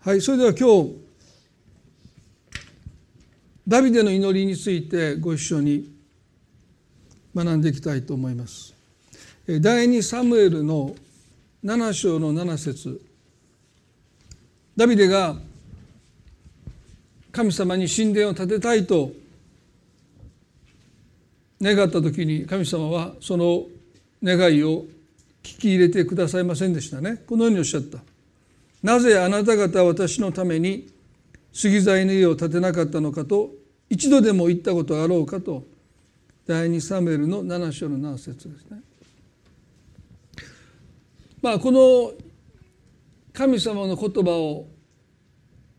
はいそれでは今日ダビデの祈りについてご一緒に学んでいきたいと思います。第2サムエルの7章の7節。ダビデが神様に神殿を建てたいと願った時に神様はその願いを聞き入れてくださいませんでしたね。このようにおっしゃった。なぜあなた方は私のために杉材の家を建てなかったのかと一度でも言ったことあろうかと第2サムエルの7章の7節ですね。まあこの神様の言葉を、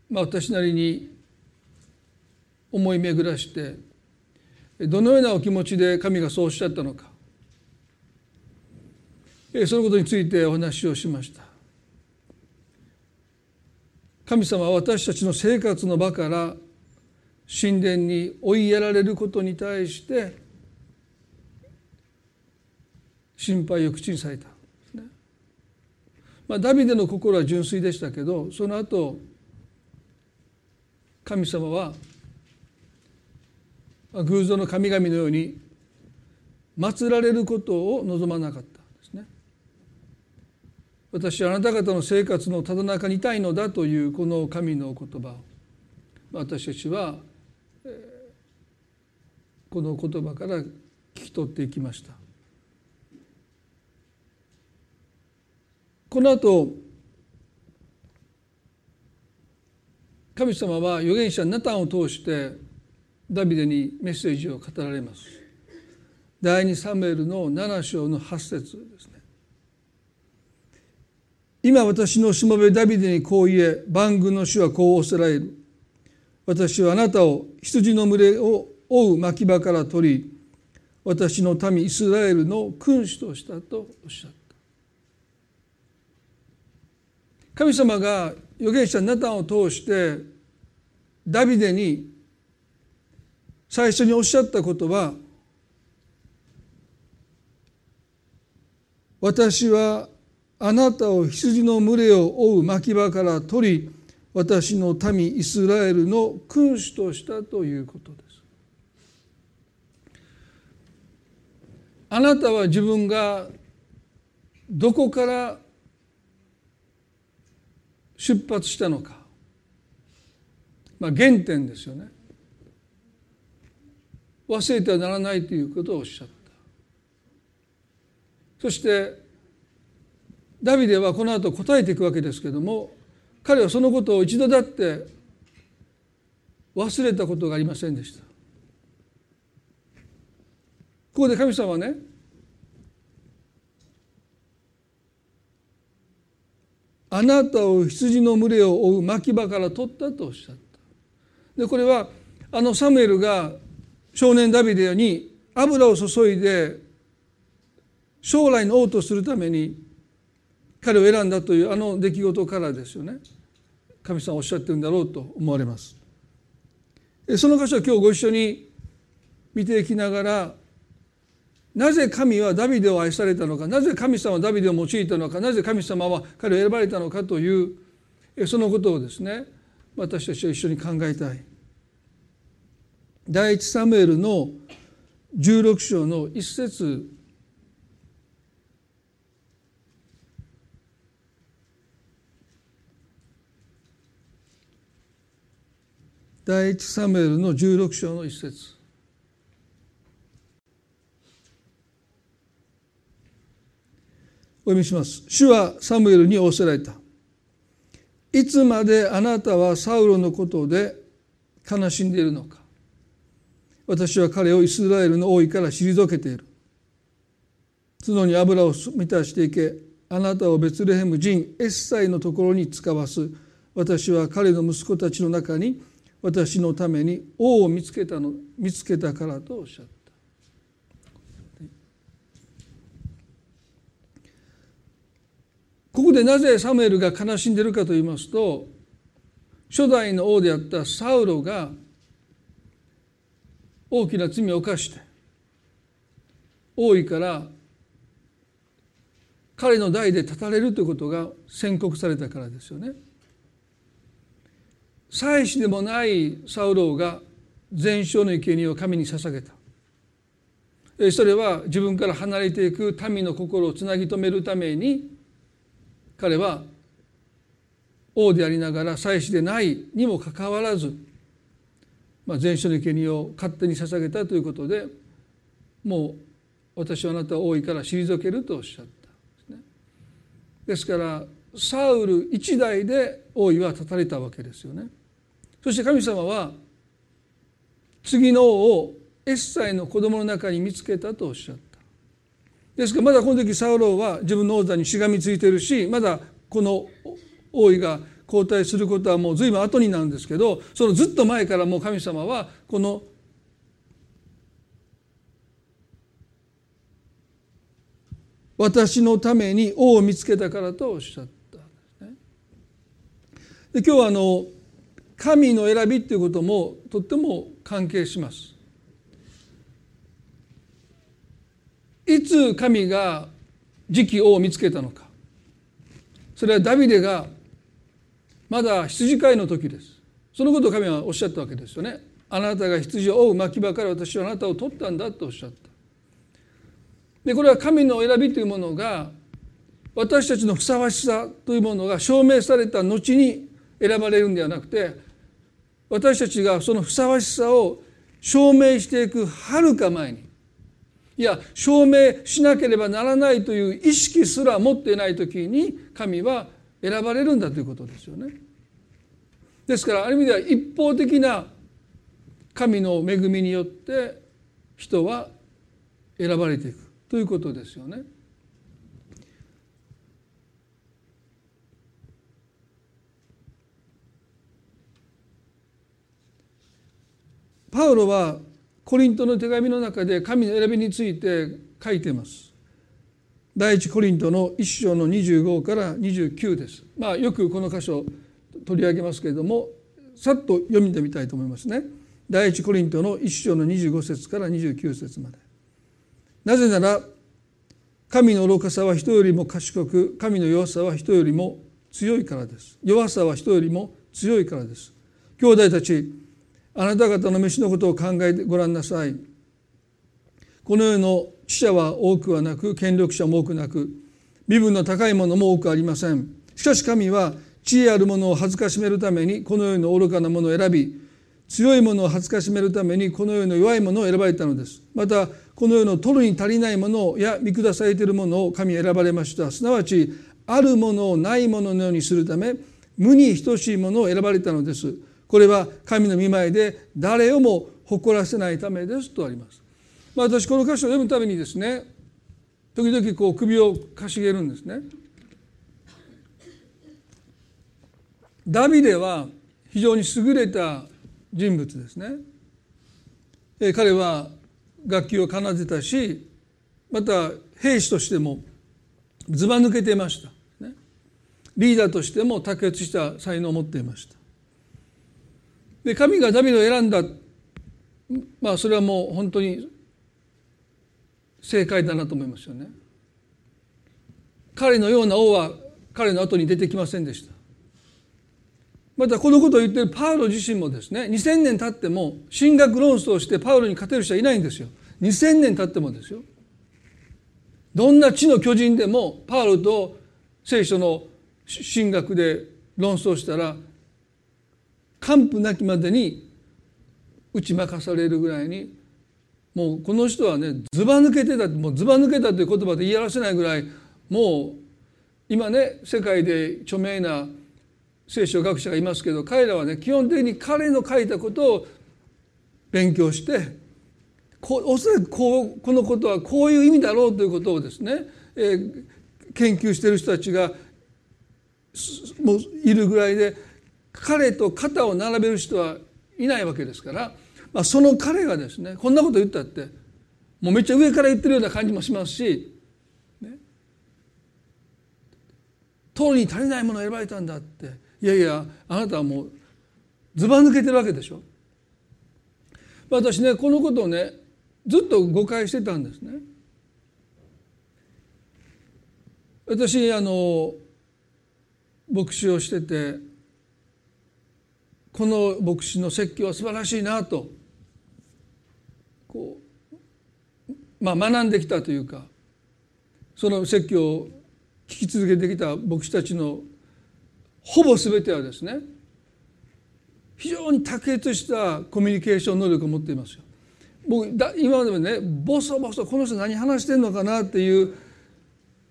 まあ、私なりに思い巡らしてどのようなお気持ちで神がそうおっしゃったのかそのことについてお話をしました。神様は私たちの生活の場から神殿に追いやられることに対して心配を口にされたまあ、ダビデの心は純粋でしたけどその後神様は偶像の神々のように祀られることを望まなかった。私はあなた方の生活のただ中にいたいのだというこの神の言葉を私たちはこの言葉から聞き取っていきました。この後神様は預言者ナタンを通してダビデにメッセージを語られます。第2サムエルの7章の8節ですね。今私のしもべダビデにこう言え万軍の主はこうおせられる。私はあなたを羊の群れを追う牧場から取り私の民イスラエルの君主としたとおっしゃった。神様が預言者ナタンを通してダビデに最初におっしゃったことは私はあなたを羊の群れを追う牧場から取り私の民イスラエルの君主としたということです。あなたは自分がどこから出発したのか、まあ、原点ですよね。忘れてはならないということをおっしゃった。そしてダビデはこの後答えていくわけですけども彼はそのことを一度だって忘れたことがありませんでした。ここで神様はねあなたを羊の群れを追う牧場から取ったとおっしゃった。でこれはあのサムエルが少年ダビデに油を注いで将来の王とするために彼を選んだというあの出来事からですよね神様おっしゃってるんだろうと思われますその箇所は今日ご一緒に見ていきながらなぜ神はダビデを愛されたのかなぜ神様はダビデを用いたのかなぜ神様は彼を選ばれたのかというそのことをですね私たちは一緒に考えたい。第一サムエルの16章の一節第一サムエルの16章の一節。お読みします。主はサムエルに仰せられた。いつまであなたはサウロのことで悲しんでいるのか。私は彼をイスラエルの王位から退けている。角に油を満たしていけあなたをベツレヘム人エッサイのところに使わす。私は彼の息子たちの中に私のために王を見つけたの見つけたからとおっしゃったここでなぜサムエルが悲しんでいるかと言いますと初代の王であったサウロが大きな罪を犯して王位から彼の代で立たれるということが宣告されたからですよね。祭司でもないサウロが全焼の生贄を神に捧げたそれは自分から離れていく民の心をつなぎ止めるために彼は王でありながら祭司でないにもかかわらず、まあ、全焼の生贄を勝手に捧げたということでもう私はあなたは王位から退けるとおっしゃったですね。ですからサウル一代で王位は断たれたわけですよね。そして神様は次の王をエッサイの子供の中に見つけたとおっしゃった。ですからまだこの時サウロは自分の王座にしがみついてるしまだこの王位が交代することはもう随分後になるんですけどそのずっと前からもう神様はこの私のために王を見つけたからとおっしゃったんですね。で今日はあの神の選びっていうこともとっても関係します。いつ神が次期王を見つけたのか。それはダビデがまだ羊飼いの時です。そのことを神はおっしゃったわけですよね。あなたが羊を追う牧場から私はあなたを取ったんだとおっしゃった。でこれは神の選びというものが私たちのふさわしさというものが証明された後に選ばれるんではなくて私たちがそのふさわしさを証明していくはるか前にいや証明しなければならないという意識すら持っていない時に神は選ばれるんだということですよね。ですからある意味では一方的な神の恵みによって人は選ばれていくということですよね。パウロはコリントの手紙の中で神の選びについて書いてます。第一コリントの一章の25から29です。まあよくこの箇所取り上げますけれどもさっと読んでみたいと思いますね。第一コリントの一章の25節から29節まで。なぜなら神の愚かさは人よりも賢く神の弱さは人よりも強いからです。弱さは人よりも強いからです。兄弟たちあなた方の飯のことを考えてごらんなさい。この世の死者は多くはなく権力者も多くなく身分の高いものも多くありません。しかし神は知恵あるものを恥ずかしめるためにこの世の愚かなものを選び強いものを恥ずかしめるためにこの世の弱いものを選ばれたのです。またこの世の取るに足りないものや見下されているものを神選ばれました。すなわちあるものをないもののようにするため無に等しいものを選ばれたのです。これは神の御前で誰をも誇らせないためですとあります。まあ、私この箇所を読むためにですね時々こう首をかしげるんですね。ダビデは非常に優れた人物ですね。え彼は楽器を奏でたしまた兵士としてもずば抜けていました。リーダーとしても卓越した才能を持っていました。で神がダビデを選んだまあそれはもう本当に正解だなと思いますよね。彼のような王は彼の後に出てきませんでした。またこのことを言っているパウロ自身もですね2000年経っても神学論争してパウロに勝てる人はいないんですよ。2000年経ってもですよ。どんな地の巨人でもパウロと聖書の神学で論争したら完膚なきまでに打ち負かされるぐらいにもうこの人はねずば抜けてたもうずば抜けたという言葉で言い表せないぐらいもう今ね世界で著名な聖書学者がいますけど彼らはね基本的に彼の書いたことを勉強してこおそらくこうこのことはこういう意味だろうということをですね、えー、研究している人たちがもういるぐらいで彼と肩を並べる人はいないわけですから、まあ、その彼がですねこんなこと言ったってもうめっちゃ上から言ってるような感じもしますし、ね、党に足りないものを選ばれたんだっていやいやあなたはもうずば抜けてるわけでしょ。私ねこのことをねずっと誤解してたんですね。私あの牧師をしててこの牧師の説教は素晴らしいなとこう、まあ、学んできたというかその説教を聞き続けてきた牧師たちのほぼ全てはですね非常に卓越したコミュニケーション能力を持っていますよ。僕だ今までもねボソボソこの人何話してんのかなっていう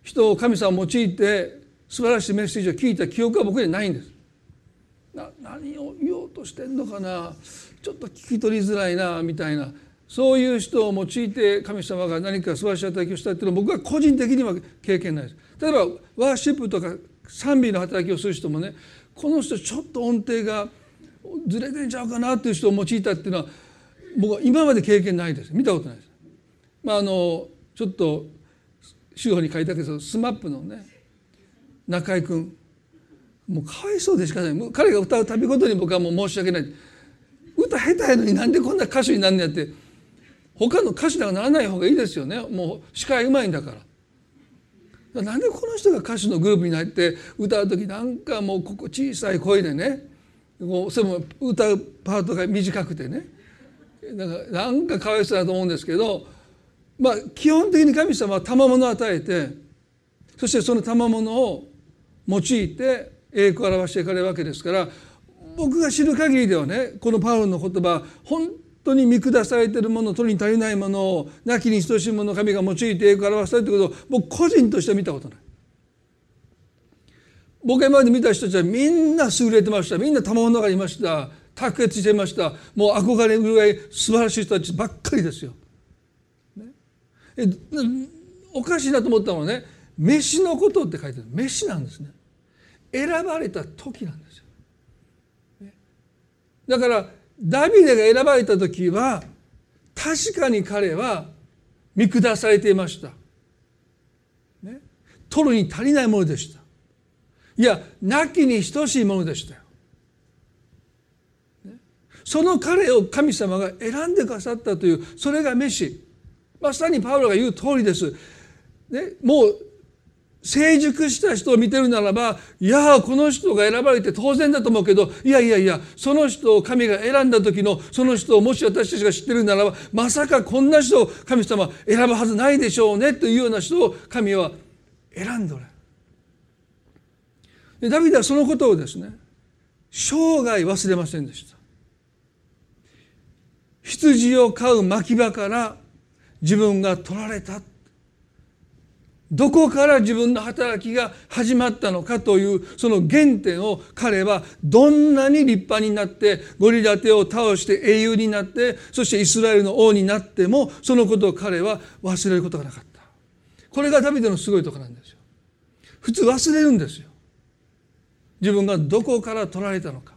人を神様を用いて素晴らしいメッセージを聞いた記憶は僕にはないんです。な何をとしてんのかな？ちょっと聞き取りづらいなみたいなそういう人を用いて神様が何か素晴らしい働きをしたっていうのは僕は個人的には経験ないです。例えばワーシップとか賛美の働きをする人もねこの人ちょっと音程がずれてんちゃうかなっていう人を用いたっていうのは僕は今まで経験ないです見たことないです。まあ、あのちょっと手法に書いたけど SMAP のね中居君もうかわいそうでしかない。彼が歌う度ごとに僕はもう申し訳ない。歌下手やのになんでこんな歌手になんねやって。他の歌手にはならない方がいいですよね。もう司会うまいんだから。なんでこの人が歌手のグループに入って歌う時なんかもうここ小さい声でね。もうそれも歌うパートが短くてね。だかなんかかわいそうだと思うんですけど。まあ基本的に神様は賜物を与えてそしてその賜物を用いて栄光を表していかれるわけですから僕が知る限りではねこのパウロの言葉本当に見下されているもの取りに足りないものを亡きに等しいもの神が用いて栄光を表したいということを僕個人としては見たことない。僕が今まで見た人たちはみんな優れてましたみんな賜物がありました卓越してましたもう憧れるぐらい素晴らしい人たちばっかりですよ。ね、えおかしいなと思ったのはね「飯のこと」って書いてある飯なんですね。選ばれた時なんですよ。だからダビデが選ばれた時は確かに彼は見下されていました。ね、取るに足りないものでした。いや亡きに等しいものでしたよ。その彼を神様が選んでくださったというそれがメシまさにパウロが言う通りです。ね、もう成熟した人を見てるならばいやこの人が選ばれて当然だと思うけどいやいやいやその人を神が選んだ時のその人をもし私たちが知ってるならばまさかこんな人を神様選ぶはずないでしょうねというような人を神は選んでおる。ダビデはそのことをですね生涯忘れませんでした。羊を飼う牧場から自分が取られたどこから自分の働きが始まったのかというその原点を彼はどんなに立派になってゴリラテを倒して英雄になってそしてイスラエルの王になってもそのことを彼は忘れることがなかった。これがダビデのすごいところなんですよ普通忘れるんですよ。自分がどこから取られたのか。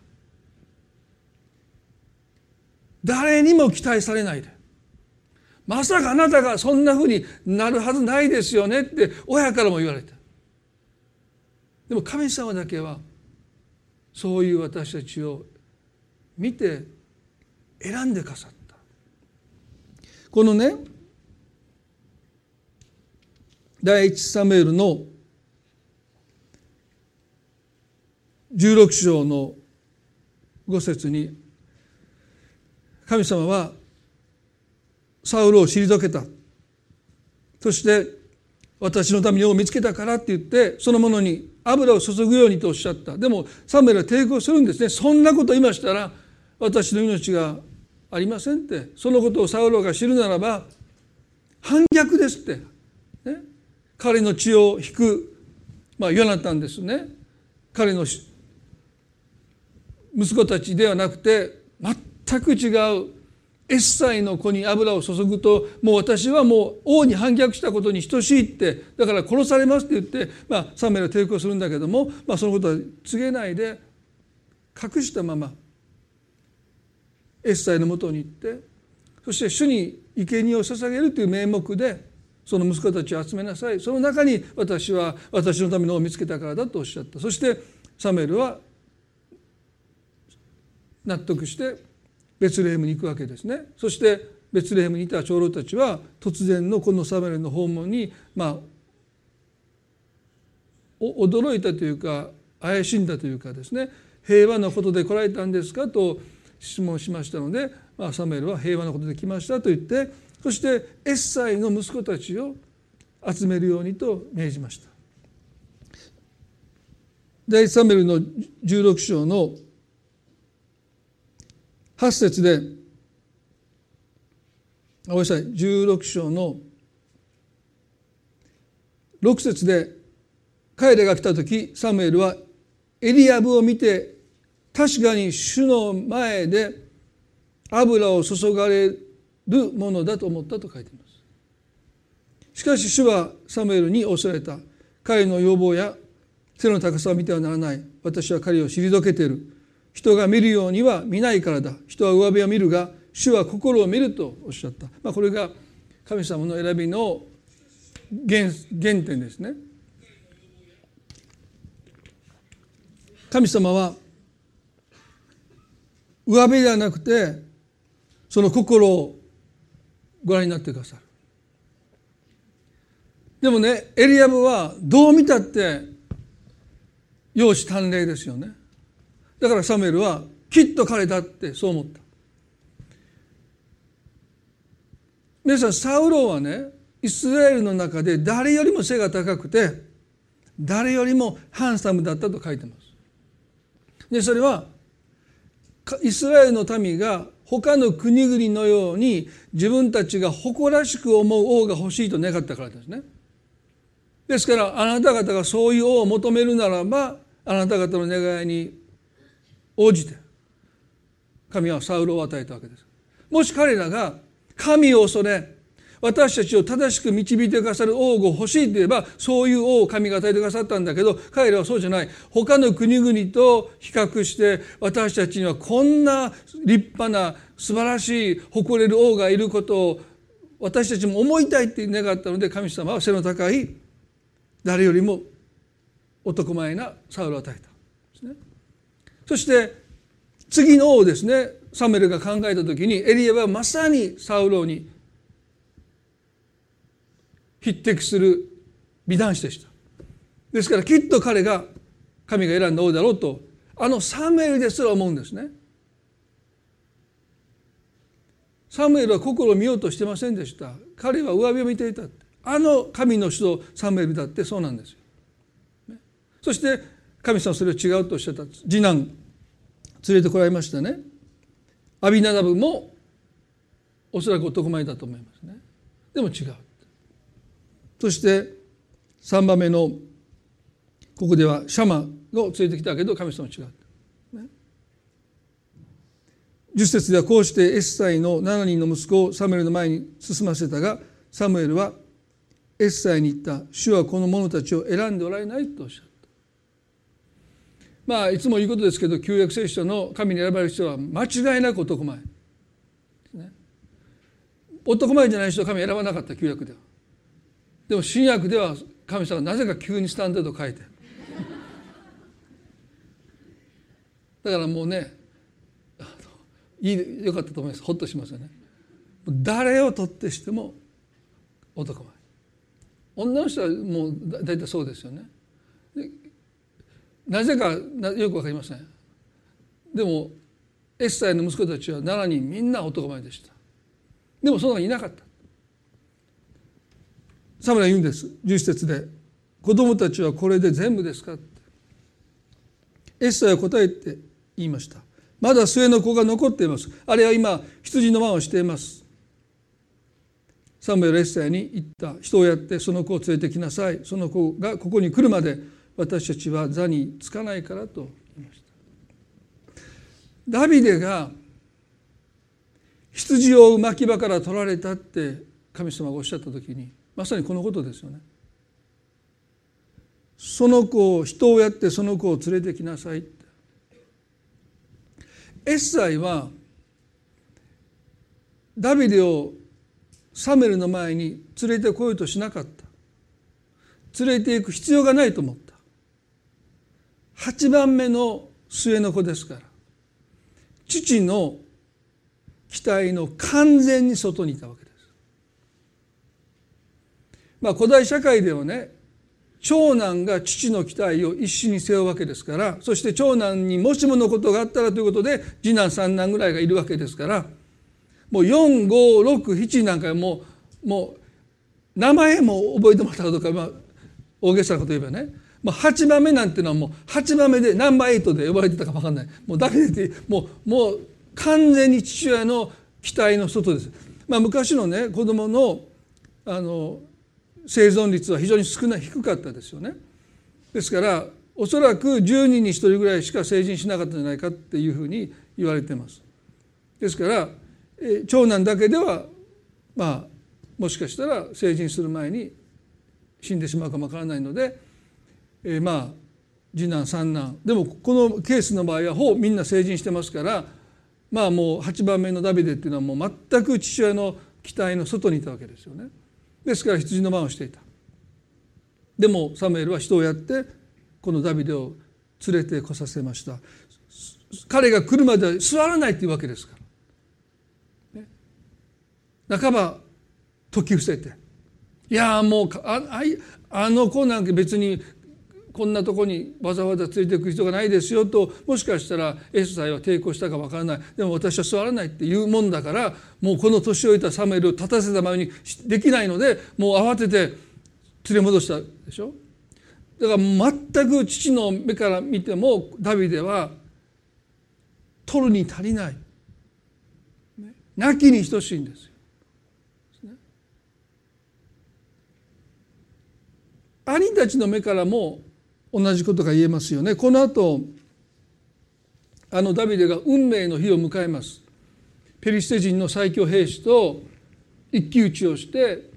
誰にも期待されないで。まさかあなたがそんなふうになるはずないですよねって親からも言われた。でも神様だけはそういう私たちを見て選んでかさった。このね第一サムエルの16章の5節に神様はサウルを退けた。そして私のためにを見つけたからって言ってそのものに油を注ぐようにとおっしゃった。でもサムエルは抵抗するんですね。そんなこと言いましたら私の命がありませんって。そのことをサウロが知るならば反逆ですって、ね、彼の血を引く、まあ、ヨナタンですね。彼の息子たちではなくて全く違うエッサイの子に油を注ぐともう私はもう王に反逆したことに等しいってだから殺されますって言って、まあ、サムエルは抵抗するんだけども、まあ、そのことは告げないで隠したままエッサイのもとに行ってそして主に生贄を捧げるという名目でその息子たちを集めなさい。その中に私は私のためのを見つけたからだとおっしゃった。そしてサムエルは納得してベツレヘムに行くわけですねそしてベツレヘムにいた長老たちは突然のこのサムエルの訪問にまあ驚いたというか怪しんだというかですね平和のことで来られたんですかと質問しましたので、まあ、サムエルは平和のことで来ましたと言ってそしてエッサイの息子たちを集めるようにと命じました。第一サムエルの16章の8節でごめんなさい16章の6節で彼らが来た時サムエルはエリアブを見て確かに主の前で油を注がれるものだと思ったと書いています。しかし主はサムエルにおっしゃられた。彼の要望や背の高さを見てはならない。私は彼を退けている。人が見るようには見ないからだ。人は上辺を見るが主は心を見るとおっしゃった、まあ、これが神様の選びの原原点ですね。神様は上辺ではなくてその心をご覧になってくださる。でもねエリアムはどう見たって容姿端麗ですよね。だからサムエルはきっと彼だってそう思った。皆さんサウロはねイスラエルの中で誰よりも背が高くて誰よりもハンサムだったと書いてます。でそれはイスラエルの民が他の国々のように自分たちが誇らしく思う王が欲しいと願ったからですね。ですからあなた方がそういう王を求めるならばあなた方の願いに応じて神はサウルを与えたわけです。もし彼らが神を恐れ私たちを正しく導いてくださる王が欲しいと言えばそういう王を神が与えてくださったんだけど彼らはそうじゃない。他の国々と比較して私たちにはこんな立派な素晴らしい誇れる王がいることを私たちも思いたいって願ったので神様は背の高い誰よりも男前なサウルを与えた。そして次の王ですねサムエルが考えた時にエリアはまさにサウロに匹敵する美男子でした。ですからきっと彼が神が選んだ王だろうとあのサムエルですら思うんですね。サムエルは心を見ようとしてませんでした。彼は上辺を見ていた。あの神の人サムエルだってそうなんですよ。そして神様それを違うとおっしゃった次男連れてこられましたね。アビナダブもおそらく男前だと思いますね。でも違う。そして3番目のここではシャマを連れてきたけど神様違う。10節ではこうしてエッサイの7人の息子をサムエルの前に進ませたがサムエルはエッサイに言った。主はこの者たちを選んでおられないとおっしゃった。まあいつも言うことですけど旧約聖書の神に選ばれる人は間違いなく男前、ね、男前じゃない人は神選ばなかった旧約では。でも新約では神様なぜか急にスタンダード書いて。だからもうねいいよかったと思います。ほっとしますよね。誰をとってしても男前。女の人はもう大体そうですよね。なぜかよく分かりません。でもエッサイの息子たちは7人みんな男前でした。でもその中にいなかった。サムラ言うんです。11節で「子供たちはこれで全部ですか?」って。エッサイは答えて言いました。まだ末の子が残っています。あれは今羊の間をしています。サムエルエッサイに言った。人をやってその子を連れてきなさい。その子がここに来るまで私たちは座につかないからと言いました。ダビデが羊を巻き場から取られたって神様がおっしゃった時にまさにこのことですよね。その子を人をやってその子を連れてきなさいエッサイはダビデをサメルの前に連れてこようとしなかった。連れていく必要がないと思った。8番目の末の子ですから父の期待の完全に外にいたわけです。まあ古代社会ではね長男が父の期待を一緒に背負うわけですからそして長男にもしものことがあったらということで次男三男ぐらいがいるわけですからもう4567なんかもうもう名前も覚えてもらったかどうか、まあ、大げさなこと言えばねまあ、8番目なんていうのはもう8番目でナンバー8で呼ばれてたか分かんないもうダメでもうもう完全に父親の期待の外です。まあ、昔のね子供のあの生存率は非常に少ない低かったですよね。ですからおそらく10人に1人ぐらいしか成人しなかったんじゃないかっていうふうに言われてます。ですから長男だけではまあもしかしたら成人する前に死んでしまうかもわからないので、えー、まあ次男三男でもこのケースの場合はほぼみんな成人してますからまあもう8番目のダビデっていうのはもう全く父親の期待の外にいたわけですよね。ですから羊の番をしていた。でもサムエルは人をやってこのダビデを連れてこさせました。彼が来るまでは座らないっていうわけですから。ね、半ば解き伏せていやもうああの子なんか別にこんなとこにわざわざ連れていく人がないですよともしかしたらエスサイは抵抗したかわからない。でも私は座らないっていうもんだからもうこの年老いたサムエルを立たせたままにできないのでもう慌てて連れ戻したでしょ。だから全く父の目から見てもダビデは取るに足りない、亡きに等しいんですよ。兄たちの目からも同じことが言えますよねこの後あのダビデが運命の日を迎えますペリシテ人の最強兵士と一騎打ちをして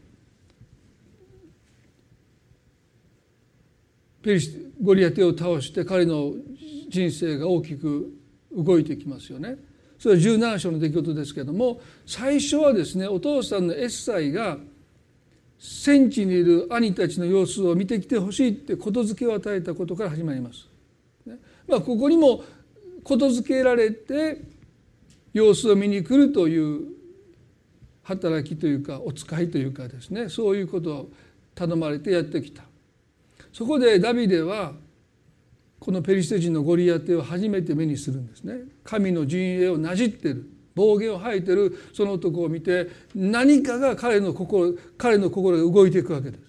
ペリシゴリアテを倒して彼の人生が大きく動いてきますよね。それは17章の出来事ですけれども最初はですねお父さんのエッサイが「戦地にいる兄たちの様子を見てきてほしいってことづけを与えたことから始まります。まあ、ここにもことづけられて様子を見に来るという働きというかお使いというかですねそういうことを頼まれてやってきた。そこでダビデはこのペリシテ人のゴリアテを初めて目にするんですね。神の陣営をなじってる暴言を吐いてるその男を見て何かが彼の心彼の心が動いていくわけです。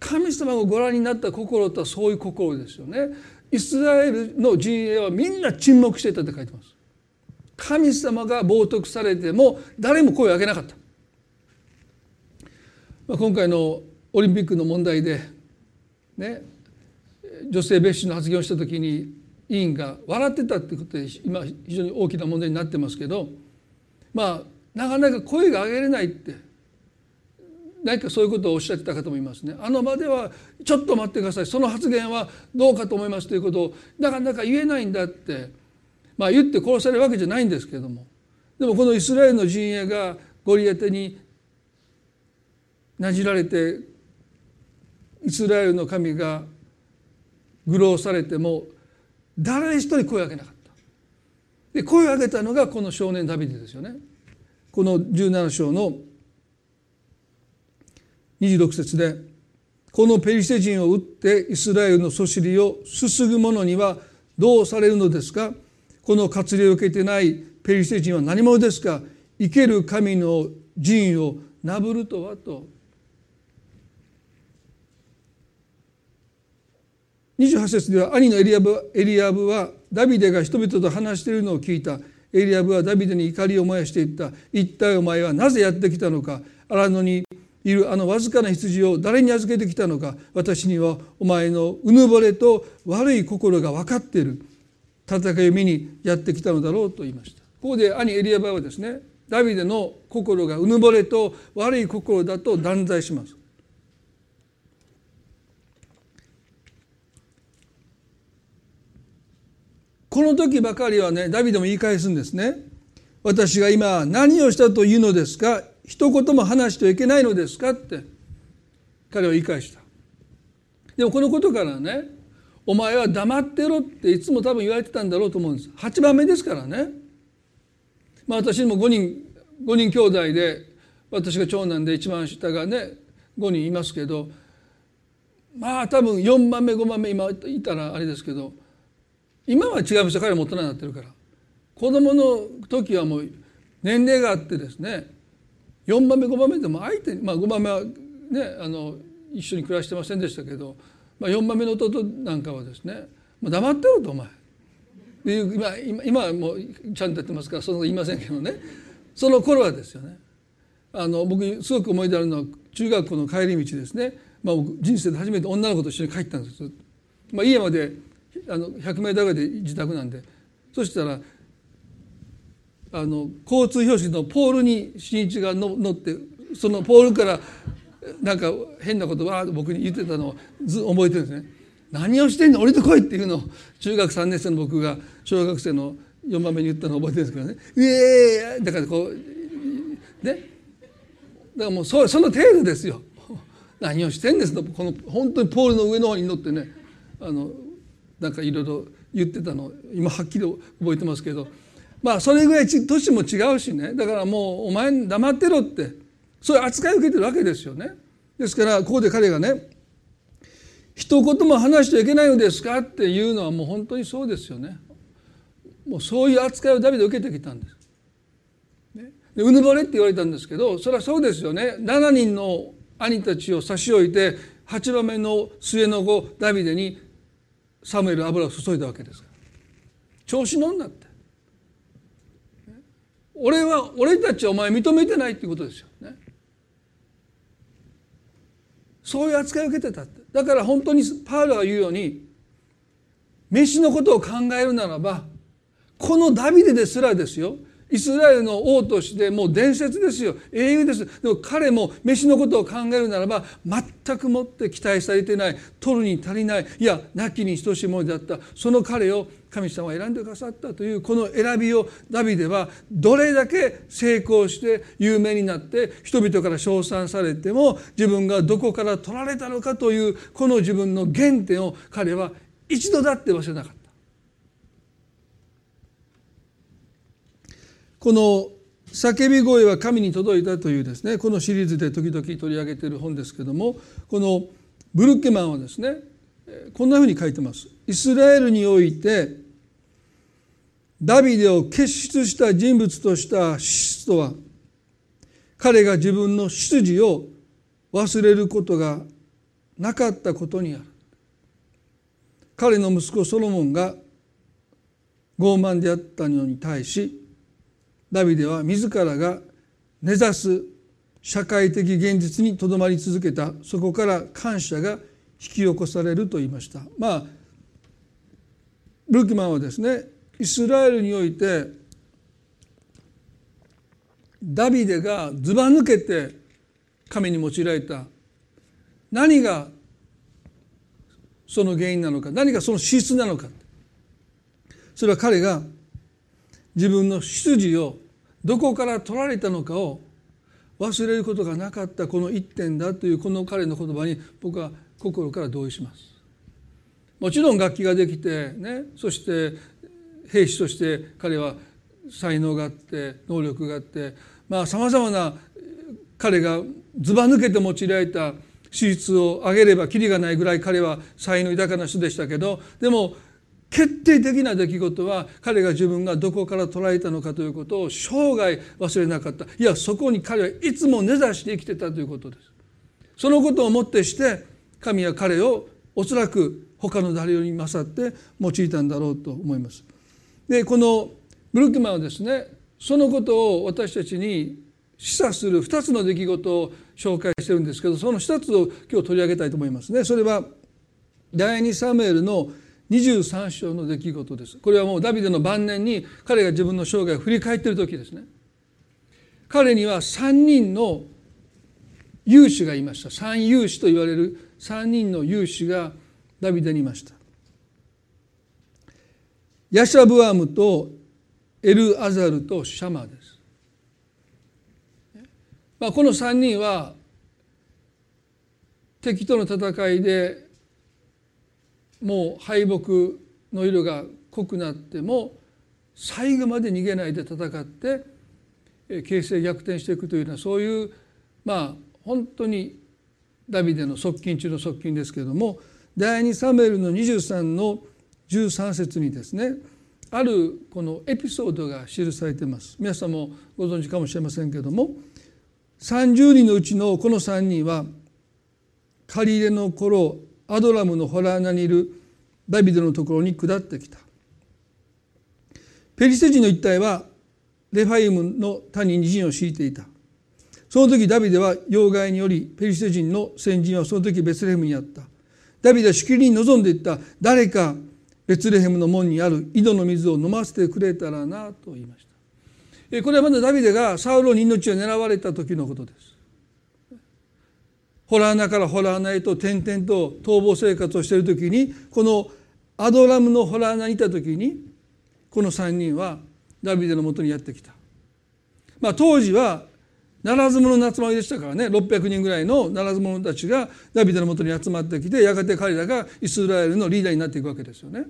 神様がご覧になった心とはそういう心ですよね。イスラエルの陣営はみんな沈黙していたって書いてます。神様が冒涜されても誰も声を上げなかった。まあ、今回のオリンピックの問題でね女性蔑視の発言をした時に委員が笑ってたってことで今非常に大きな問題になってますけど。まあなかなか声が上げれないって。何かそういうことをおっしゃってた方もいますね。あの場ではちょっと待ってください。その発言はどうかと思いますということをなかなか言えないんだって。まあ言って殺されるわけじゃないんですけども。でもこのイスラエルの陣営がゴリアテになじられてイスラエルの神が愚弄されても誰一人声を上げなかった。で声を上げたのがこの少年ダビデですよね。この17章の26節でこのペリシテ人を撃ってイスラエルのそしりをすすぐ者にはどうされるのですか？この割礼を受けてないペリシテ人は何者ですか？生ける神の陣をなぶるとはと。28節では兄のエリアブエリアブはダビデが人々と話しているのを聞いた。エリアブはダビデに怒りを燃やしていった。一体お前はなぜやってきたのか。荒野にいるあのわずかな羊を誰に預けてきたのか。私にはお前のうぬぼれと悪い心が分かっている。戦いを見にやってきたのだろうと言いました。ここで兄エリアバはですねダビデの心がうぬぼれと悪い心だと断罪します。この時ばかりはねダビデも言い返すんですね。私が今何をしたというのですか？一言も話してはいけないのですか？って。彼は言い返した。でもこのことからねお前は黙ってろっていつも多分言われてたんだろうと思うんです。8番目ですからね。まあ私も5人5人兄弟で私が長男で一番下がね5人いますけどまあ多分4番目5番目今いたらあれですけど今は違いますよ彼も大人になってるから。子供の時はもう年齢があってですね。4番目5番目でも相手まあ5番目はねあの一緒に暮らしてませんでしたけど、まあ、4番目の弟なんかはですね「もう黙ってろとお前」今今はもうちゃんとやってますからその言いませんけどね。その頃はですよね。あの僕すごく思い出あるのは中学校の帰り道ですね、まあ、僕人生で初めて女の子と一緒に帰ったんです、まあ、家まであの100メートルぐらいで自宅なんでそしたらあの交通標識のポールに新一が乗ってそのポールからなんか変なことわーと僕に言ってたのをず覚えてるんですね。何をしてんの？降りてこいっていうのを中学3年生の僕が小学生の4番目に言ったのを覚えてるんですけどね「うえー!」だからこうねだからもうそその程度ですよ。何をしてんですとこの本当にポールの上の方に乗ってねあのなんかいろいろ言ってたの今はっきり覚えてますけどまあそれぐらい年も違うしねだからもうお前黙ってろってそういう扱いを受けてるわけですよね。ですからここで彼がね一言も話しちゃいけないのですかっていうのはもう本当にそうですよね。もうそういう扱いをダビデ受けてきたんです。ね、でうぬぼれって言われたんですけどそれはそうですよね7人の兄たちを差し置いて8番目の末の子ダビデにサムエル油を注いだわけですから。調子乗んなって。俺は俺たちはお前認めてないっていうことですよ。ね。そういう扱いを受けてたって。だから本当にパウロが言うように飯のことを考えるならばこのダビデですらですよ。イスラエルの王としてもう伝説ですよ。英雄です。でも彼も飯のことを考えるならば全くもって期待されてない。取るに足りない。いや亡きに等しいものであった。その彼を神様は選んでくださった。というこの選びをダビデはどれだけ成功して有名になって人々から称賛されても自分がどこから取られたのかというこの自分の原点を彼は一度だって忘れなかった。この「叫び声は神に届いた」というですねこのシリーズで時々取り上げている本ですけどもこのブルッケマンはですねこんなふうに書いてます。イスラエルにおいてダビデを結出した人物とした資質とは彼が自分の出自を忘れることがなかったことにある。彼の息子ソロモンが傲慢であったのに対しダビデは自らが根ざす社会的現実にとどまり続けたそこから感謝が引き起こされると言いました。まあルーキマンはですねイスラエルにおいてダビデがずば抜けて神に用いられた。何がその原因なのか何がその資質なのか。それは彼が自分の出自をどこから取られたのかを忘れることがなかったこの一点だというこの彼の言葉に僕は心から同意します。もちろん楽器ができてねそして兵士として彼は才能があって能力があってまあさまざまな彼がずば抜けて用いられた手術を挙げればきりがないぐらい彼は才能豊かな人でしたけどでも決定的な出来事は彼が自分がどこから捉えたのかということを生涯忘れなかった。いやそこに彼はいつも根ざして生きてたということです。そのことをもってして神は彼をおそらく他の誰より勝って用いたんだろうと思います。でこのブルックマンはですねそのことを私たちに示唆する2つの出来事を紹介してるんですけどその2つを今日取り上げたいと思いますね。それは第2サムエルの「23章の出来事です。これはもうダビデの晩年に彼が自分の生涯を振り返っている時ですね。彼には3人の勇士がいました。三勇士と言われる3人の勇士がダビデにいました。ヤシャブアムとエルアザルとシャマです、まあ、この3人は敵との戦いでもう敗北の色が濃くなっても最後まで逃げないで戦って形勢逆転していくというようなそういうまあ本当にダビデの側近中の側近ですけれども第2サムエルの23の13節にですねあるこのエピソードが記されています。皆さんもご存知かもしれませんけれども30人のうちのこの3人は借り入れの頃アドラムのホラー穴にいるダビデのところに下ってきた。ペリシテ人の一帯はレファイムの谷に陣を敷いていた。その時ダビデは要害によりペリシテ人の先人はその時ベツレヘムにあった。ダビデはしきりに望んでいった。誰かベツレヘムの門にある井戸の水を飲ませてくれたらなと言いました。これはまだダビデがサウロに命を狙われた時のことです。ホラー穴からホラー穴へと転々と逃亡生活をしている時にこのアドラムのホラー穴にいた時にこの3人はダビデのもとにやってきた、まあ、当時はならず者の集まりでしたからね600人ぐらいのならず者たちがダビデのもとに集まってきてやがて彼らがイスラエルのリーダーになっていくわけですよね。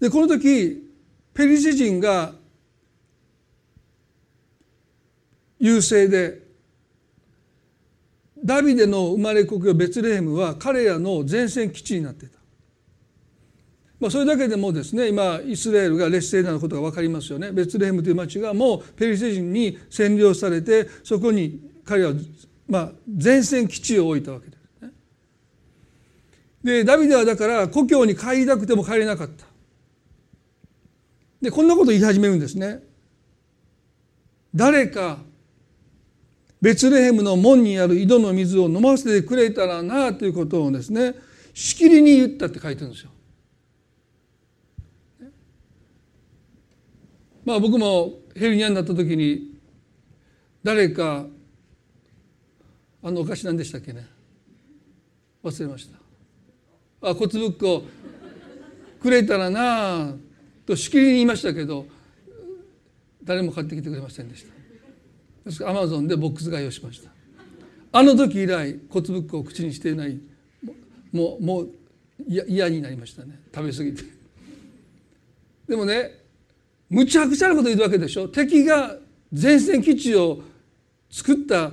でこの時ペリシ人が優勢でダビデの生まれ故郷ベツレヘムは彼らの前線基地になっていた。まあ、それだけでもですね今イスラエルが劣勢なことが分かりますよねベツレヘムという町がもうペリシテ人に占領されてそこに彼はまあ前線基地を置いたわけですね。でダビデはだから故郷に帰りたくても帰れなかった。でこんなこと言い始めるんですね。誰かベツレヘムの門にある井戸の水を飲ませてくれたらなということをですねしきりに言ったって書いてるんですよ。まあ僕もヘルニアになった時に誰かあのお菓子何でしたっけね。忘れました。あ骨ぶっこくれたらなあとしきりに言いましたけど誰も買ってきてくれませんでした。ですからアマゾンでボックス買いをしました。あの時以来骨ぶっこを口にしていないもうもう嫌になりましたね。食べ過ぎて。でもねむちゃくちゃなこと言うわけでしょ。敵が前線基地を作った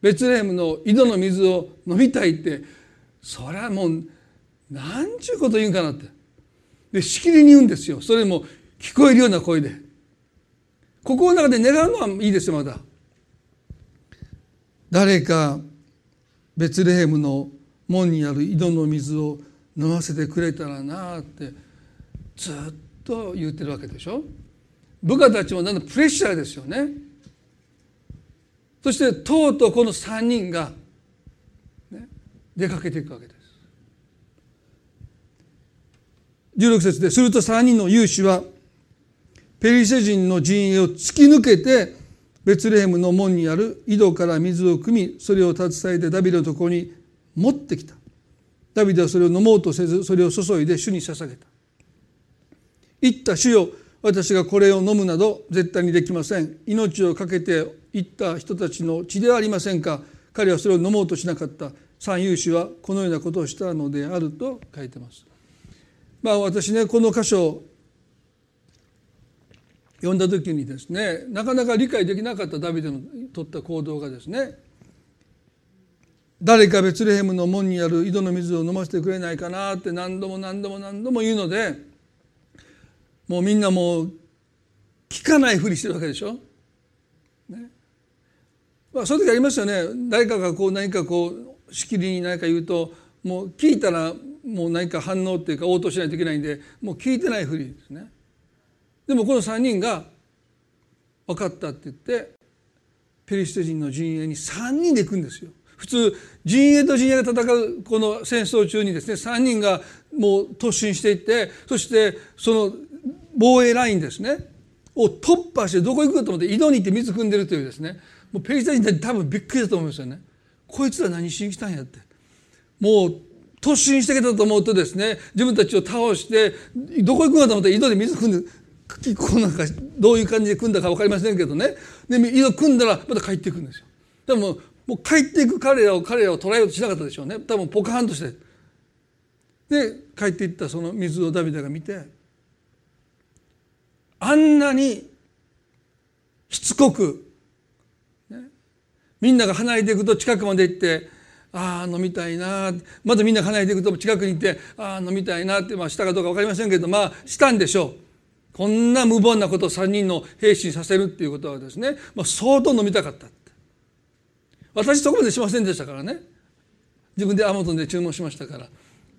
ベツレヘムの井戸の水を飲みたいって。それはもう何ちゅうこと言うんかなって。でしきりに言うんですよ。それも聞こえるような声で。ここの中で願うのはいいですよまだ。誰かベツレヘムの門にある井戸の水を飲ませてくれたらなってずっと言ってるわけでしょ？部下たちもなんだプレッシャーですよね。そしてとうとうこの3人が、ね、出かけていくわけです。16節ですると3人の勇士はペリシェ人の陣営を突き抜けてベツレヘムの門にある井戸から水を汲みそれを携えてダビデのところに持ってきた。ダビデはそれを飲もうとせずそれを注いで主に捧げた。言った主よ私がこれを飲むなど絶対にできません。命を懸けて行った人たちの血ではありませんか。彼はそれを飲もうとしなかった。三勇士はこのようなことをしたのであると書いてます。まあ私ねこの箇所読んだ時にですねなかなか理解できなかったダビデの取った行動がですね誰かベツレヘムの門にある井戸の水を飲ませてくれないかなって何度も何度も何度も言うのでもうみんなもう聞かないふりしてるわけでしょ。ねまあ、そういう時ありますよね誰かがこう何かこうしきりに何か言うともう聞いたらもう何か反応っていうか応答しないといけないんでもう聞いてないふりですね。でもこの3人が分かったって言ってペリシテ人の陣営に3人で行くんですよ。普通陣営と陣営が戦うこの戦争中にですね3人がもう突進していってそしてその防衛ラインですねを突破してどこ行くかと思って井戸に行って水汲んでるというですねもうペリシテ人って多分びっくりだと思いますよねこいつら何しに来たんやってもう突進してきたと思うとですね自分たちを倒してどこ行くかと思って井戸で水汲んでこうなんかどういう感じで汲んだか分かりませんけどね。で井戸汲んだらまた帰っていくんですよ。でももう帰っていく彼らを彼らを捉えようとしなかったでしょうね。多分ポカーンとして。で帰っていったその水をダビデが見てあんなにしつこく、ね、みんなが離れていくと近くまで行ってああ飲みたいなまだみんな離れていくと近くに行ってああ飲みたいなって、まあ、したかどうか分かりませんけどまあしたんでしょう。こんな無謀なことを3人の兵士にさせるっていうことはですね、まあ、相当飲みたかった私そこまでしませんでしたからね。自分でアマゾンで注文しましたから、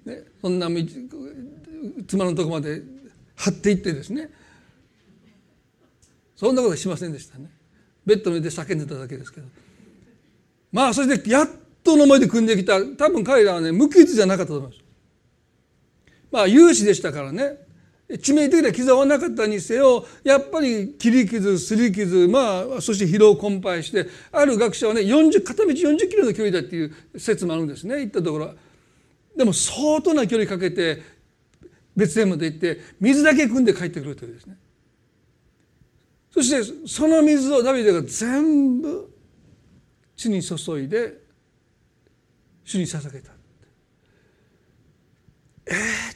ね、そんな妻のとこまで張っていってですね。そんなことしませんでしたね。ベッドの上で叫んでただけですけど。まあそしてやっとの思いで組んできた。多分彼らはね無傷じゃなかったと思います。まあ有志でしたからね。致命的な傷はなかったにせよやっぱり切り傷すり傷まあそして疲労困憊してある学者はね40片道40キロの距離だっていう説もあるんですね行ったところでも相当な距離かけて別園まで行って水だけ汲んで帰ってくるというですねそしてその水をダビデが全部地に注いで主に捧げた。えー、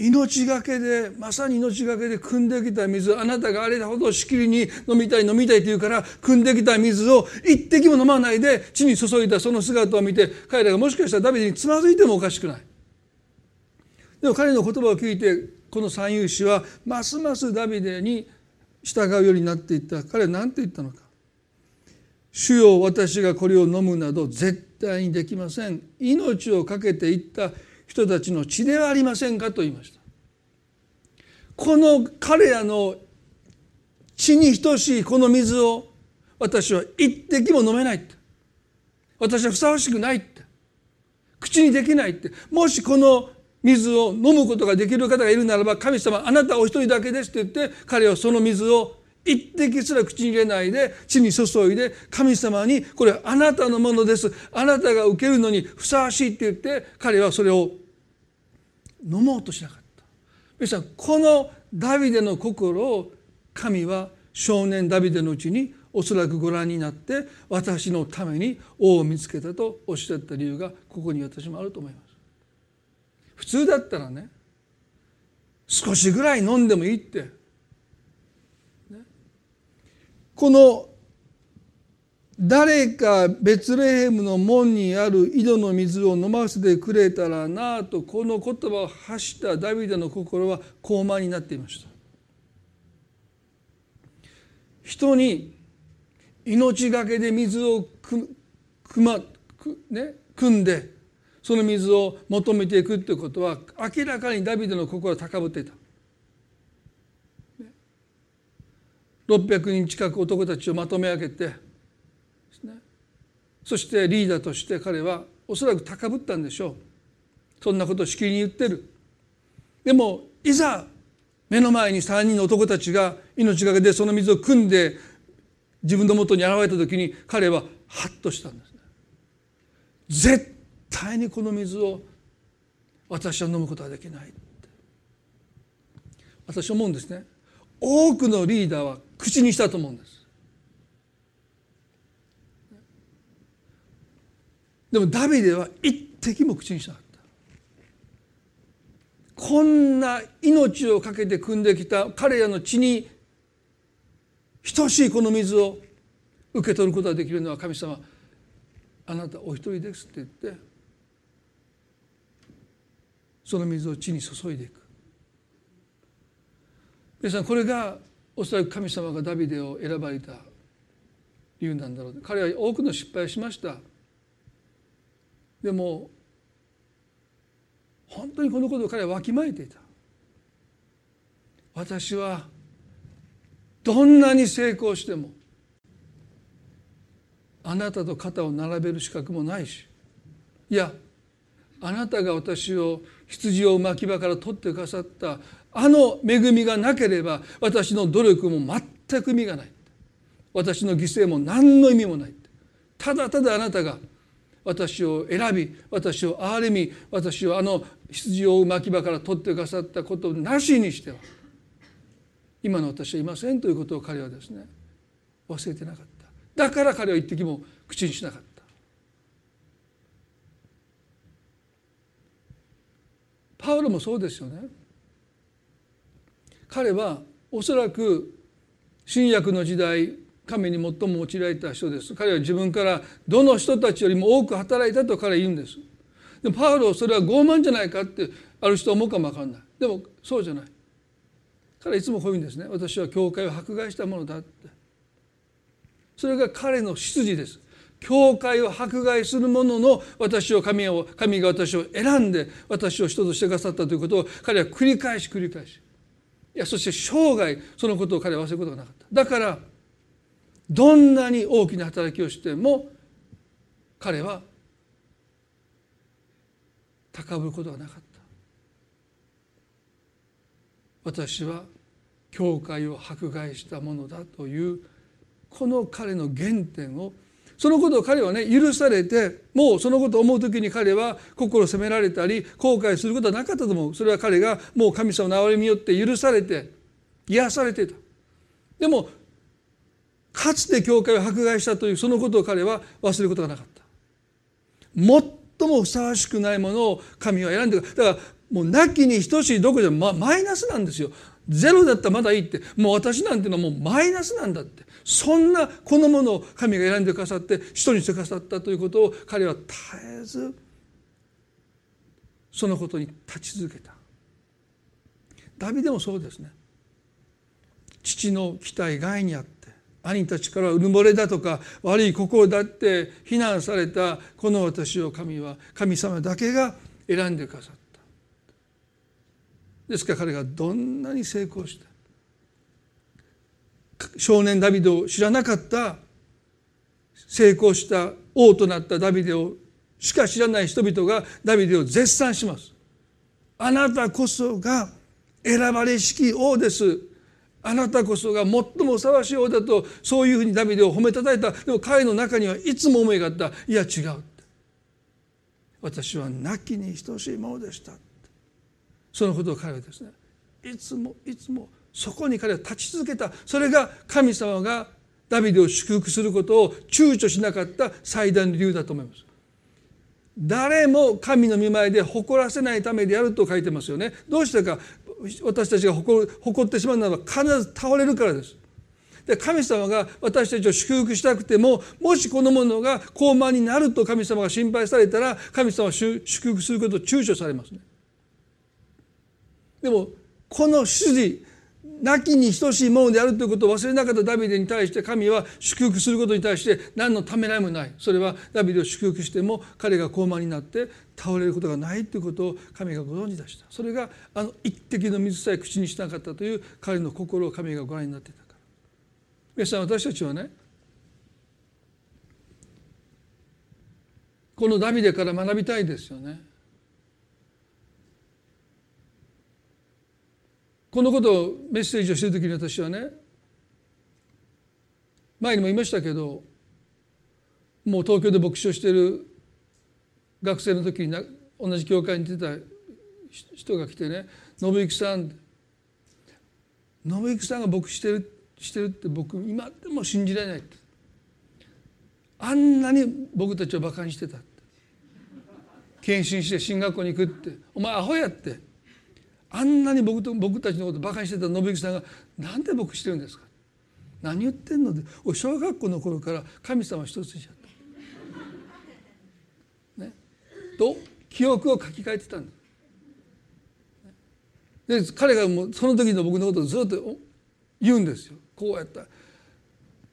命がけでまさに命がけで汲んできた水あなたがあれほどしきりに飲みたい飲みたいと言うから汲んできた水を一滴も飲まないで地に注いだその姿を見て彼らがもしかしたらダビデにつまずいてもおかしくない。でも彼の言葉を聞いてこの三遊士はますますダビデに従うようになっていった。彼は何て言ったのか「主よ私がこれを飲むなど絶対にできません。命を懸けていった。人たちの血ではありませんか」と言いました。この彼らの血に等しいこの水を私は一滴も飲めないって。私はふさわしくないって。口にできないって。もしこの水を飲むことができる方がいるならば神様あなたお一人だけですと言って彼はその水を一滴すら口に入れないで地に注いで神様にこれあなたのものです。あなたが受けるのにふさわしいって言って彼はそれを飲もうとしなかった。皆さんこのダビデの心を神は少年ダビデのうちにおそらくご覧になって私のために王を見つけたとおっしゃった理由がここに私もあると思います。普通だったらね少しぐらい飲んでもいいって、ね、この誰かベツレヘムの門にある井戸の水を飲ませてくれたらなあとこの言葉を発したダビデの心は高慢になっていました人に命がけで水をくくまく、ね、汲んでその水を求めていくということは明らかにダビデの心は高ぶっていた。600人近く男たちをまとめ上げてそしてリーダーとして彼はおそらく高ぶったんでしょう。そんなことをしきりに言ってる。でもいざ目の前に3人の男たちが命がけでその水を汲んで自分のもとに現れた時に彼はハッとしたんですね。絶対にこの水を私は飲むことはできない私は思うんですね。多くのリーダーは口にしたと思うんです。でもダビデは一滴も口にしなかった。こんな命を懸けて汲んできた彼らの血に等しいこの水を受け取ることができるのは神様。あなたお一人ですって言ってその水を地に注いでいく。皆さんこれがおそらく神様がダビデを選ばれた理由なんだろう。彼は多くの失敗をしました。でも本当にこのことを彼はわきまえていた。私はどんなに成功してもあなたと肩を並べる資格もないしいやあなたが私を羊を巻き場から取ってくださったあの恵みがなければ私の努力も全く意味がない。私の犠牲も何の意味もない。ただただあなたが私を選び私を憐れみ私をあの羊を巻き場から取ってくださったことなしにしては今の私はいませんということを彼はですね忘れてなかった。だから彼は一滴も口にしなかった。パウロもそうですよね。彼はおそらく新約の時代神に最も用いられた人です。彼は自分からどの人たちよりも多く働いたと彼は言うんです。でもパウロそれは傲慢じゃないかってある人は思うかもわかんない。でもそうじゃない。彼はいつもこう言うんですね。私は教会を迫害したものだって。それが彼の出自です。教会を迫害する者の私を神を神が私を選んで私を人としてくださったということを彼は繰り返し繰り返しいやそして生涯そのことを彼は忘れることがなかった。だからどんなに大きな働きをしても彼は高ぶることがなかった。私は教会を迫害したものだというこの彼の原点をそのことを彼はね許されてもうそのことを思う時に彼は心を責められたり後悔することはなかったと思う。それは彼がもう神様の憐れみによって許されて癒されていた。でもかつて教会を迫害したというそのことを彼は忘れることがなかった。最もふさわしくないものを神は選んでだからもうなきに等しいどころじゃ、ま、マイナスなんですよ。ゼロだったらまだいいって。もう私なんていうのはもうマイナスなんだって。そんなこのものを神が選んでくださって人にしてくださったということを彼は絶えずそのことに立ち続けた。ダビデもそうですね。父の期待外にあって兄たちからうぬぼれだとか悪い心だって非難されたこの私を神は神様だけが選んでくださった。ですから彼がどんなに成功した少年ダビデを知らなかった成功した王となったダビデをしか知らない人々がダビデを絶賛します。あなたこそが選ばれしき王です。あなたこそが最もふさわしい王だとそういうふうにダビデを褒めたたえた。でも彼の中にはいつも思いがあった。いや違う私は亡きに等しいものでした。そのことを彼はですねいつもいつもそこに彼は立ち続けたそれが神様がダビデを祝福することを躊躇しなかった最大の理由だと思います。誰も神の御前で誇らせないためであると書いてますよね。どうしてか私たちが誇る誇ってしまうならば必ず倒れるからです。で神様が私たちを祝福したくてももしこのものが高慢になると神様が心配されたら神様は祝福することを躊躇されますね。でもこの主事亡きに等しいものであるということを忘れなかったダビデに対して神は祝福することに対して何のためらいもない。それはダビデを祝福しても彼が高慢になって倒れることがないということを神がご存知でした。それがあの一滴の水さえ口にしなかったという彼の心を神がご覧になっていたから。皆さん私たちはねこのダビデから学びたいですよね。このことをメッセージをしてる時に私はね前にも言いましたけどもう東京で牧師をしている学生の時に同じ教会に出た人が来てね「信行さん」信行さんが牧師してるしてるって僕今でも信じられないって。あんなに僕たちをバカにしてたって。献身して進学校に行くって。お前アホやって。あんなに僕と僕たちのことバカにしてた信行さんが「なんで僕してるんですか?」何言ってんの？で小学校の頃から神様一つにしちゃった。ね、と記憶を書き換えてたんです。で彼がもうその時の僕のことをずっと言うんですよ。こうやった。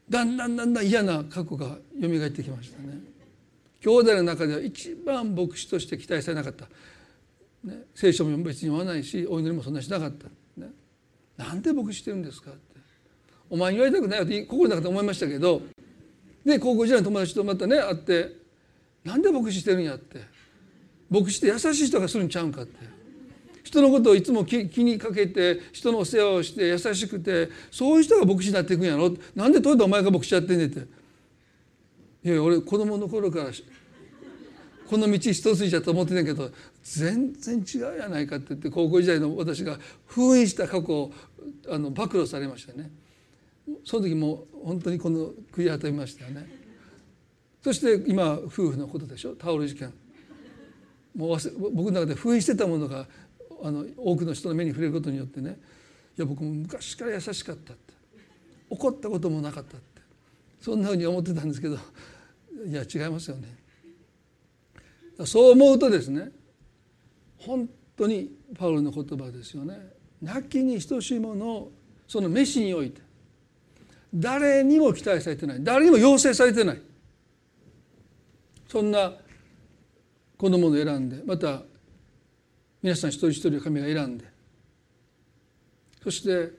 だんだんだんだん嫌な過去が蘇ってきましたね。兄弟の中では一番牧師として期待されなかった。ね、聖書も別に読まないしお祈りもそんなしなかった、ね、なんで牧師してるんですかって。お前言われたくないよって心の中で思いましたけどで高校時代の友達とまたね会ってなんで牧師してるんやって。牧師って優しい人がするんちゃうんかって。人のことをいつも気にかけて人のお世話をして優しくてそういう人が牧師になっていくんやろ。なんでといてお前が牧師やってんねんって。いや俺子供の頃からこの道一筋だと思ってたけど全然違うやないかって言って高校時代の私が封印した過去をあの暴露されましたね。その時も本当にこの悔い改めましたよね。そして今夫婦のことでしょ？タオル事件。もう僕の中で封印してたものがあの多くの人の目に触れることによってね。いや僕も昔から優しかったって。怒ったこともなかったって。そんなふうに思ってたんですけどいや違いますよね。そう思うとですね本当にパウロの言葉ですよね。亡きに等しいものをその飯において誰にも期待されてない。誰にも要請されてない。そんな子供を選んでまた皆さん一人一人神が選んでそして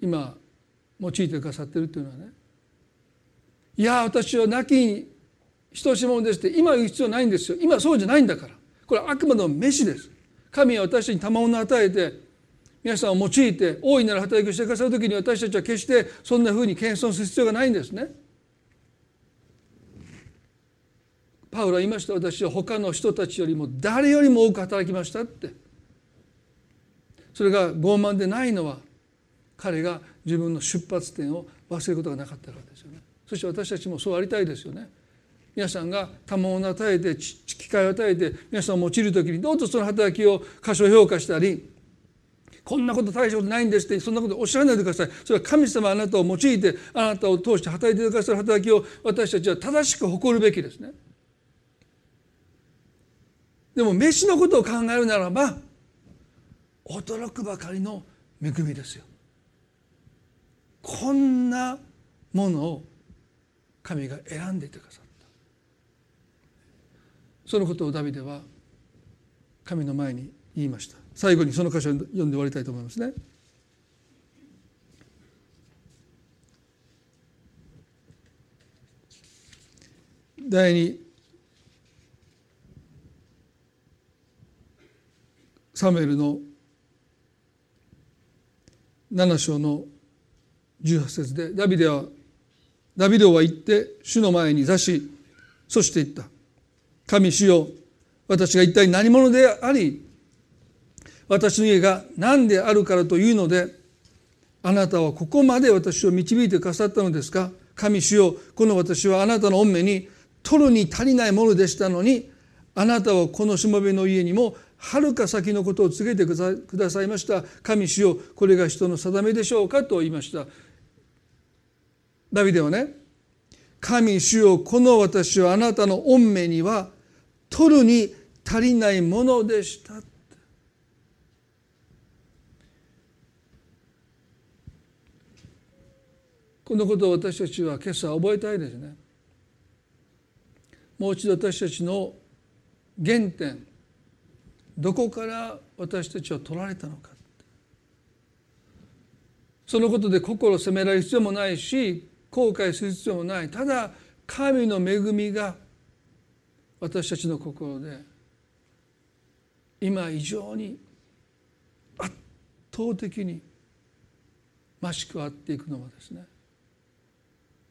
今用いてくださってるというのはねいや私は亡きに等しものですって今言う必要ないんですよ。今そうじゃないんだから。これはあくまでも飯です。神は私たちに賜物を与えて皆さんを用いて大いなる働きをしてくださる時に私たちは決してそんなふうに謙遜する必要がないんですね。パウロは言いました。私は他の人たちよりも誰よりも多く働きましたって。それが傲慢でないのは彼が自分の出発点を忘れることがなかったからですよね。そして私たちもそうありたいですよね。皆さんが賜物を与えて機会を与えて皆さんを用いる時にどうぞその働きを過小評価したりこんなこと大したことないんですってそんなことおっしゃらないでください。それは神様あなたを用いてあなたを通して働いてくださる働きを私たちは正しく誇るべきですね。でも飯のことを考えるならば驚くばかりの恵みですよ。こんなものを神が選んでいてくださった。そのことをダビデは神の前に言いました。最後にその箇所を読んで終わりたいと思いますね。第二サムエルの7章の18節でダビデはダビデは言って主の前に座しそして言った「神主よ私が一体何者であり私の家が何であるからというのであなたはここまで私を導いてくださったのですか？神主よこの私はあなたの御目に取るに足りないものでしたのにあなたはこのしもべの家にもはるか先のことを告げてくださいました。神主よこれが人の定めでしょうか？と言いました。ダビデはね神主よこの私はあなたの御目には取るに足りないものでした。このことを私たちは今朝覚えたいですね。もう一度私たちの原点どこから私たちは取られたのか。そのことで心を責められる必要もないし後悔する必要もない。ただ神の恵みが私たちの心で今以上に圧倒的に増し加わっていくのはですね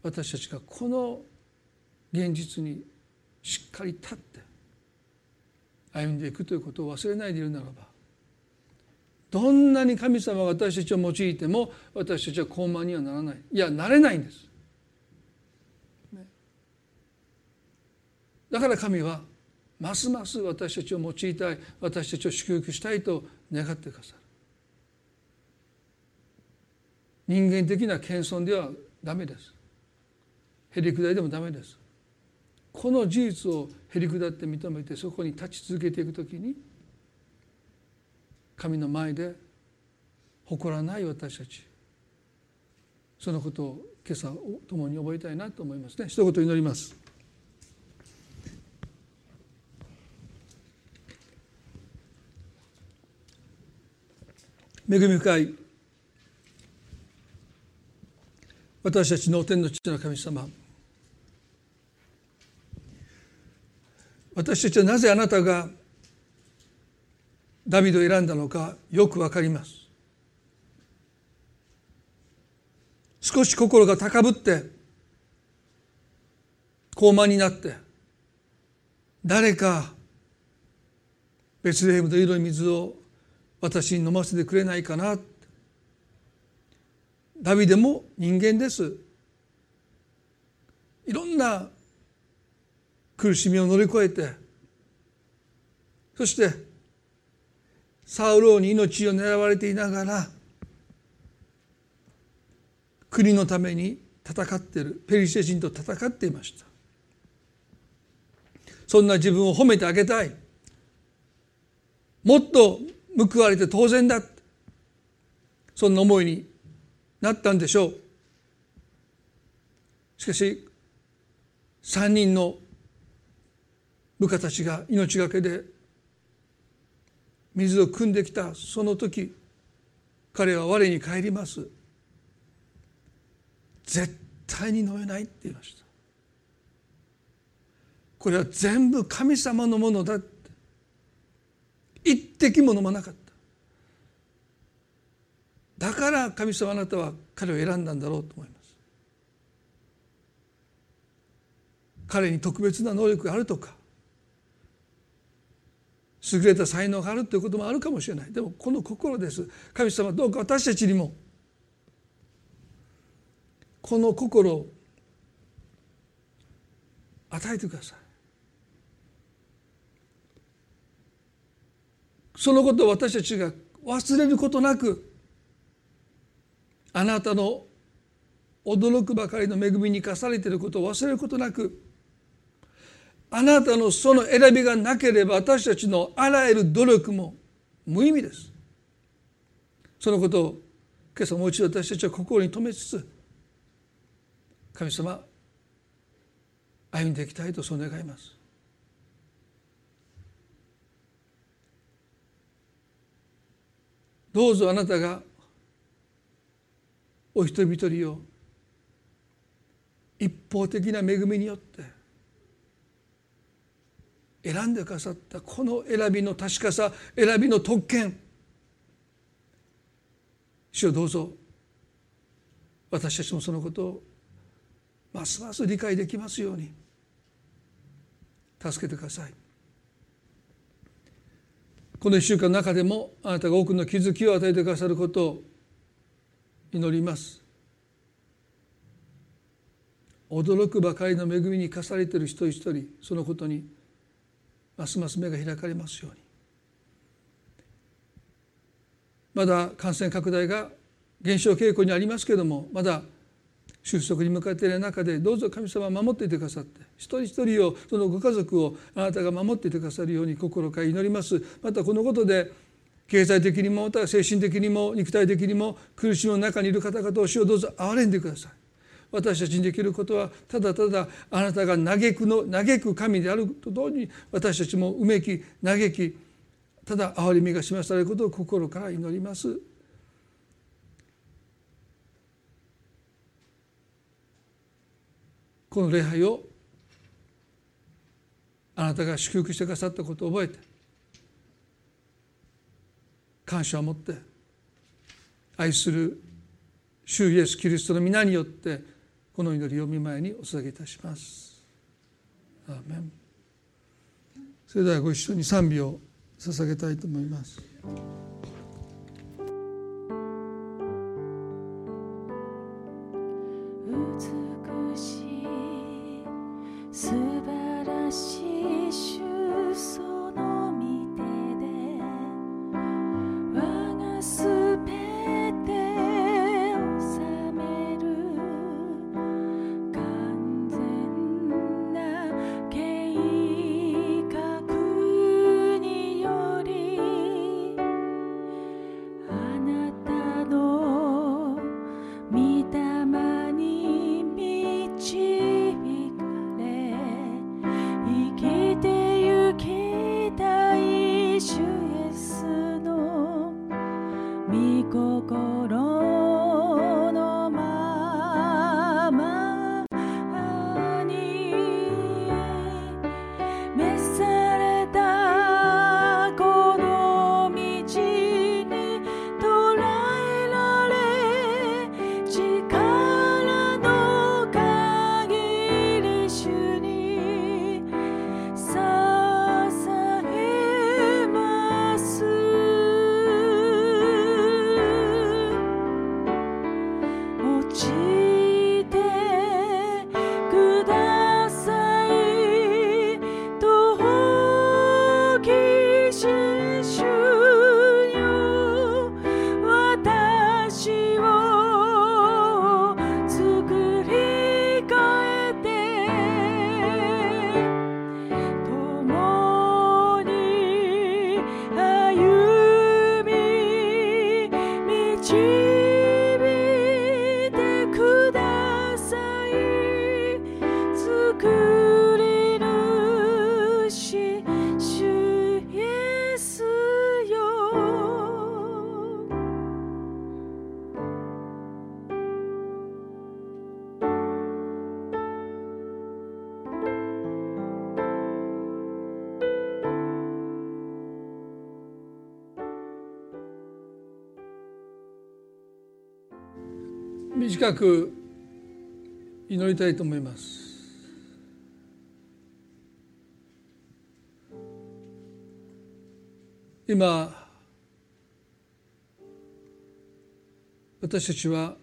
私たちがこの現実にしっかり立って歩んでいくということを忘れないでいるならばどんなに神様が私たちを用いても私たちは高慢にはならないいやなれないんです。だから神はますます私たちを用いたい私たちを祝福したいと願ってくださる。人間的な謙遜ではダメです。へりくだりでもダメです。この事実をへりくだって認めてそこに立ち続けていくときに神の前で誇らない私たちそのことを今朝共に覚えたいなと思いますね一言祈ります恵み深い私たちの天の父の神様。私たちはなぜあなたがダビデを選んだのかよくわかります。少し心が高ぶって高慢になって誰かベツレヘムの色い水を私に飲ませてくれないかな。ダビデも人間です。いろんな苦しみを乗り越えてそしてサウローに命を狙われていながら国のために戦っているペリシテ人と戦っていました。そんな自分を褒めてあげたい。もっと報われて当然だ。そんな思いになったんでしょう。しかし3人の部下たちが命がけで水を汲んできた。その時彼は我に帰ります。絶対に飲めないって言いました。これは全部神様のものだ一滴も飲まなかった。だから神様あなたは彼を選んだんだろうと思います。彼に特別な能力があるとか優れた才能があるということもあるかもしれない。でもこの心です。神様どうか私たちにもこの心を与えてください。そのことを私たちが忘れることなくあなたの驚くばかりの恵みに生かされていることを忘れることなくあなたのその選びがなければ私たちのあらゆる努力も無意味です。そのことを今朝もう一度私たちは心に留めつつ神様歩んでいきたいとそう願います。どうぞあなたがお一人一人を一方的な恵みによって選んでくださったこの選びの確かさ選びの特権主をどうぞ私たちもそのことをますます理解できますように助けてください。この1週間の中でもあなたが多くの気づきを与えてくださることを祈ります。驚くばかりの恵みに課されている一人一人そのことにますます目が開かれますように。まだ感染拡大が減少傾向にありますけれどもまだ収束に向かっている中でどうぞ神様守っていてくださって一人一人をそのご家族をあなたが守っていてくださるように心から祈りますまたこのことで経済的にもまた精神的にも肉体的にも苦しみの中にいる方々を主をどうぞ憐れんでください私たちにできることはただただあなたが嘆くの嘆く神であると同時に私たちもうめき嘆きただ憐れみが示されることを心から祈ります。この礼拝をあなたが祝福してくださったことを覚えて感謝を持って愛する主イエス・キリストの皆によってこの祈りを見舞いにお捧げいたします。アーメンそれではご一緒に賛美を捧げたいと思います。Sư 短く祈りたいと思います。今私たちは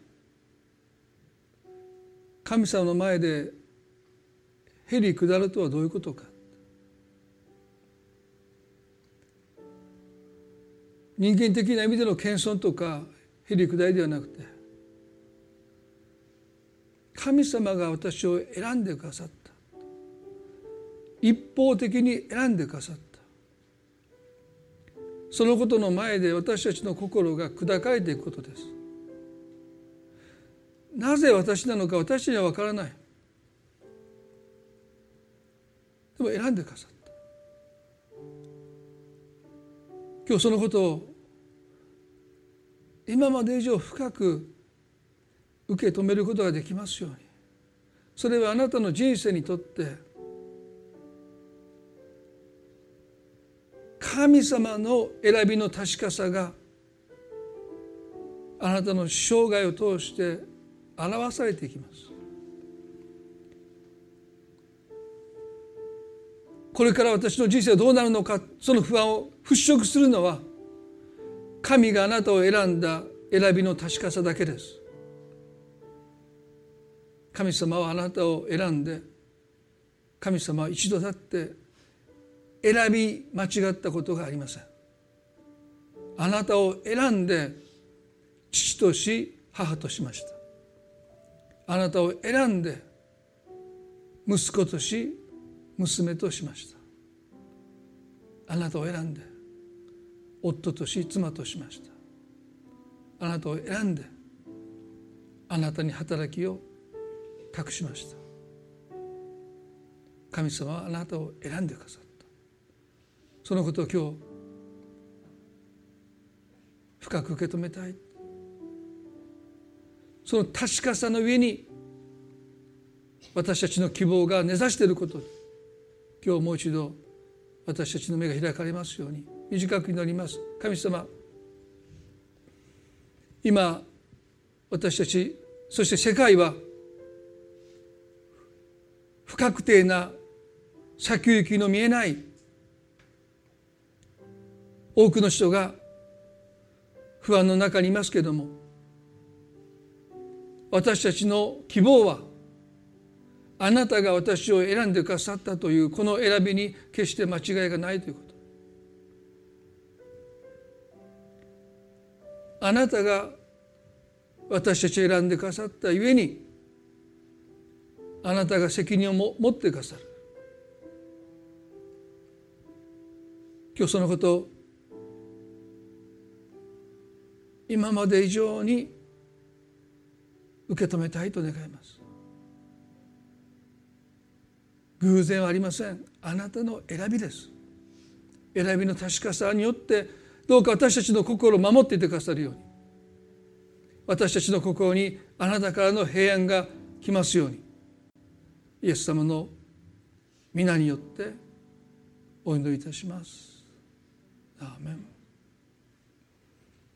神様の前でへり下るとはどういうことか。人間的な意味での謙遜とかへり下りではなくて神様が私を選んでくださった。一方的に選んでくださった。そのことの前で私たちの心が砕かれていくことです。なぜ私なのか私には分からない。でも選んでくださった。今日そのことを今まで以上深く受け止めることができますように。それはあなたの人生にとって神様の選びの確かさがあなたの生涯を通して表されていきます。これから私の人生はどうなるのかその不安を払拭するのは神があなたを選んだ選びの確かさだけです。神様はあなたを選んで神様は一度だって選び間違ったことがありません。あなたを選んで父とし母としました。あなたを選んで息子とし娘としました。あなたを選んで夫とし妻としました。あなたを選んであなたに働きを託しました。神様はあなたを選んでくださった。そのことを今日深く受け止めたい。その確かさの上に私たちの希望が根ざしていること今日もう一度私たちの目が開かれますように短く祈ります。神様今私たちそして世界は不確定な先行きの見えない多くの人が不安の中にいますけれども私たちの希望はあなたが私を選んでくださったというこの選びに決して間違いがないということ。あなたが私たちを選んでくださったゆえにあなたが責任をも持ってくださる。今日そのことを今まで以上に受け止めたいと願います。偶然はありません。あなたの選びです。選びの確かさによってどうか私たちの心を守っていてくださるように。私たちの心にあなたからの平安が来ますように。イエス様の皆によってお祈りいたします。アーメン